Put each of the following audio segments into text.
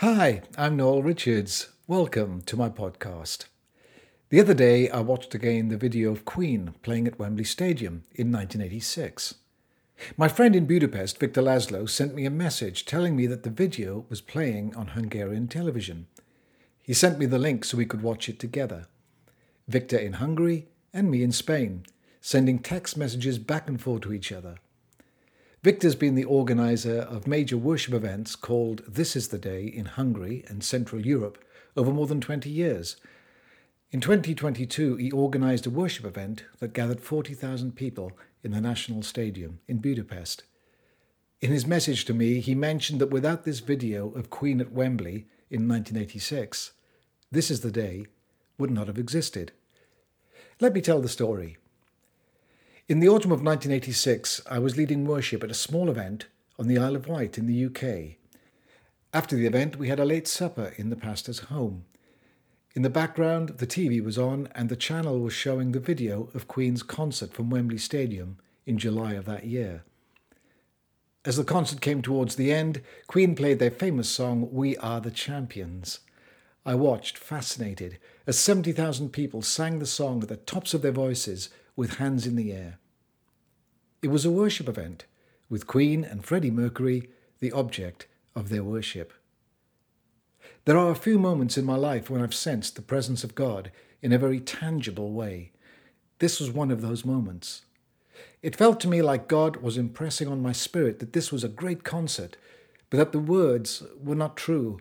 Hi, I'm Noel Richards. Welcome to my podcast. The other day, I watched again the video of Queen playing at Wembley Stadium in 1986. My friend in Budapest, Victor Laszlo, sent me a message telling me that the video was playing on Hungarian television. He sent me the link so we could watch it together. Victor in Hungary and me in Spain, sending text messages back and forth to each other. Victor's been the organizer of major worship events called This is the Day in Hungary and Central Europe over more than 20 years. In 2022, he organized a worship event that gathered 40,000 people in the National Stadium in Budapest. In his message to me, he mentioned that without this video of Queen at Wembley in 1986, This is the Day would not have existed. Let me tell the story. In the autumn of 1986, I was leading worship at a small event on the Isle of Wight in the UK. After the event, we had a late supper in the pastor's home. In the background, the TV was on and the channel was showing the video of Queen's concert from Wembley Stadium in July of that year. As the concert came towards the end, Queen played their famous song, We Are the Champions. I watched, fascinated, as 70,000 people sang the song at the tops of their voices with hands in the air. It was a worship event, with Queen and Freddie Mercury the object of their worship. There are a few moments in my life when I've sensed the presence of God in a very tangible way. This was one of those moments. It felt to me like God was impressing on my spirit that this was a great concert, but that the words were not true.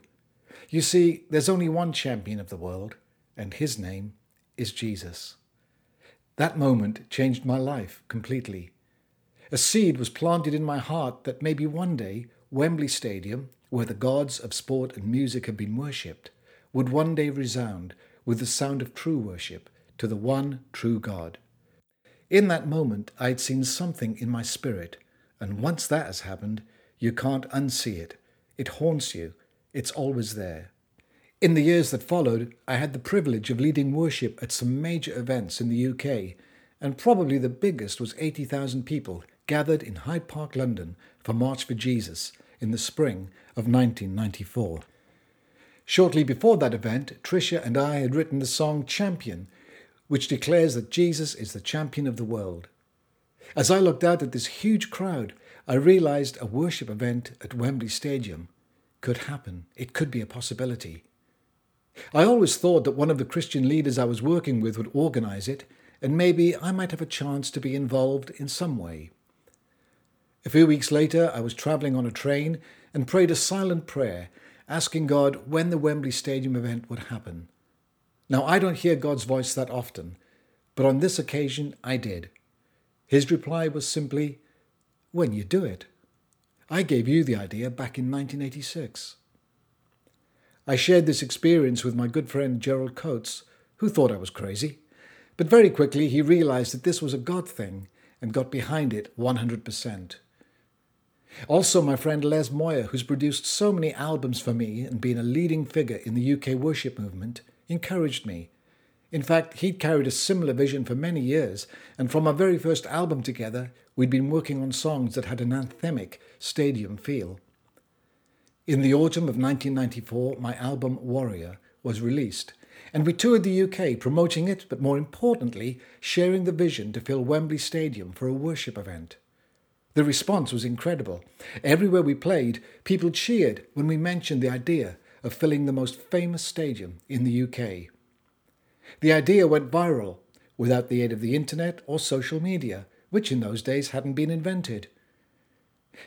You see, there's only one champion of the world, and his name is Jesus. That moment changed my life completely. A seed was planted in my heart that maybe one day Wembley Stadium, where the gods of sport and music have been worshipped, would one day resound with the sound of true worship to the one true God. In that moment, I had seen something in my spirit, and once that has happened, you can't unsee it. It haunts you, it's always there. In the years that followed, I had the privilege of leading worship at some major events in the UK, and probably the biggest was 80,000 people gathered in Hyde Park, London for March for Jesus in the spring of 1994. Shortly before that event, Tricia and I had written the song Champion, which declares that Jesus is the champion of the world. As I looked out at this huge crowd, I realized a worship event at Wembley Stadium could happen. It could be a possibility. I always thought that one of the Christian leaders I was working with would organize it, and maybe I might have a chance to be involved in some way. A few weeks later, I was travelling on a train and prayed a silent prayer, asking God when the Wembley Stadium event would happen. Now, I don't hear God's voice that often, but on this occasion I did. His reply was simply, When you do it. I gave you the idea back in 1986. I shared this experience with my good friend Gerald Coates, who thought I was crazy. But very quickly he realized that this was a God thing and got behind it 100%. Also, my friend Les Moir, who's produced so many albums for me and been a leading figure in the UK worship movement, encouraged me. In fact, he'd carried a similar vision for many years, and from our very first album together, we'd been working on songs that had an anthemic stadium feel. In the autumn of 1994, my album Warrior was released, and we toured the UK promoting it, but more importantly, sharing the vision to fill Wembley Stadium for a worship event. The response was incredible. Everywhere we played, people cheered when we mentioned the idea of filling the most famous stadium in the UK. The idea went viral without the aid of the internet or social media, which in those days hadn't been invented.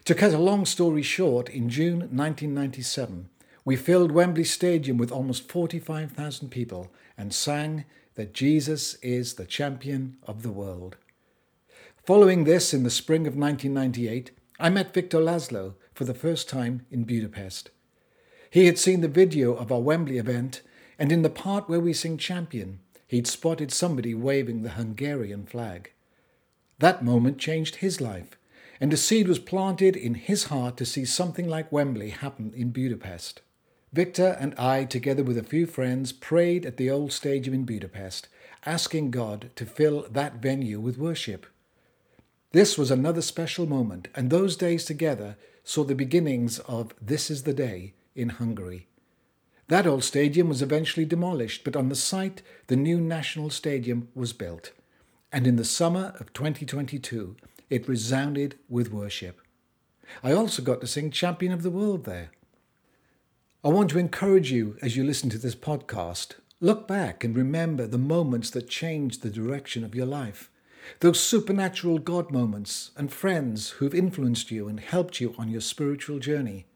To cut a long story short, in June 1997, we filled Wembley Stadium with almost 45,000 people and sang that Jesus is the champion of the world. Following this, in the spring of 1998, I met Victor Laszlo for the first time in Budapest. He had seen the video of our Wembley event, and in the part where we sing champion, he'd spotted somebody waving the Hungarian flag. That moment changed his life and a seed was planted in his heart to see something like Wembley happen in Budapest. Victor and I, together with a few friends, prayed at the old stadium in Budapest, asking God to fill that venue with worship. This was another special moment, and those days together saw the beginnings of This is the Day in Hungary. That old stadium was eventually demolished, but on the site, the new National Stadium was built. And in the summer of 2022, it resounded with worship. I also got to sing Champion of the World there. I want to encourage you as you listen to this podcast. Look back and remember the moments that changed the direction of your life. Those supernatural God moments and friends who've influenced you and helped you on your spiritual journey.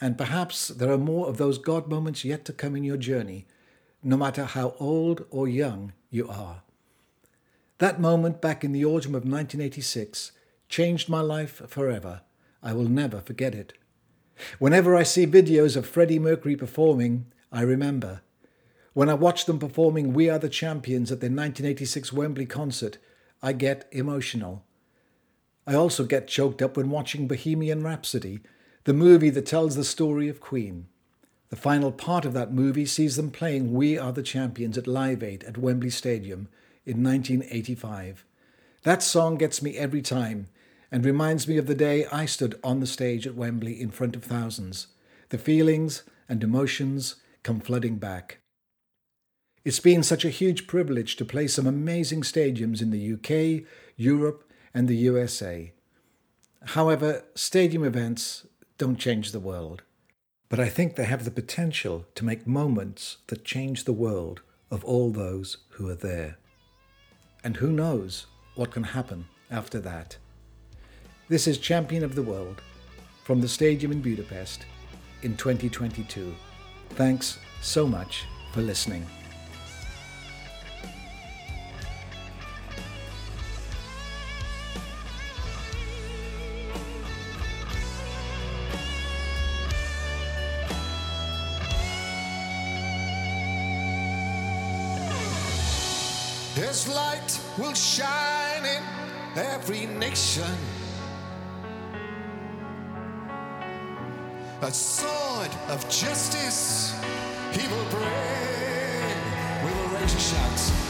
And perhaps there are more of those God moments yet to come in your journey, no matter how old or young you are. That moment back in the autumn of 1986 changed my life forever. I will never forget it. Whenever I see videos of Freddie Mercury performing, I remember. When I watch them performing We Are the Champions at their 1986 Wembley concert, I get emotional. I also get choked up when watching Bohemian Rhapsody, the movie that tells the story of Queen. The final part of that movie sees them playing We Are the Champions at Live Aid at Wembley Stadium in 1985. That song gets me every time and reminds me of the day I stood on the stage at Wembley in front of thousands. The feelings and emotions come flooding back. It's been such a huge privilege to play some amazing stadiums in the UK, Europe, and the USA. However, stadium events don't change the world, but I think they have the potential to make moments that change the world of all those who are there. And who knows what can happen after that. This is Champion of the World from the Stadium in Budapest in 2022. Thanks so much for listening. His light will shine in every nation. A sword of justice he will bring. We will raise a shout.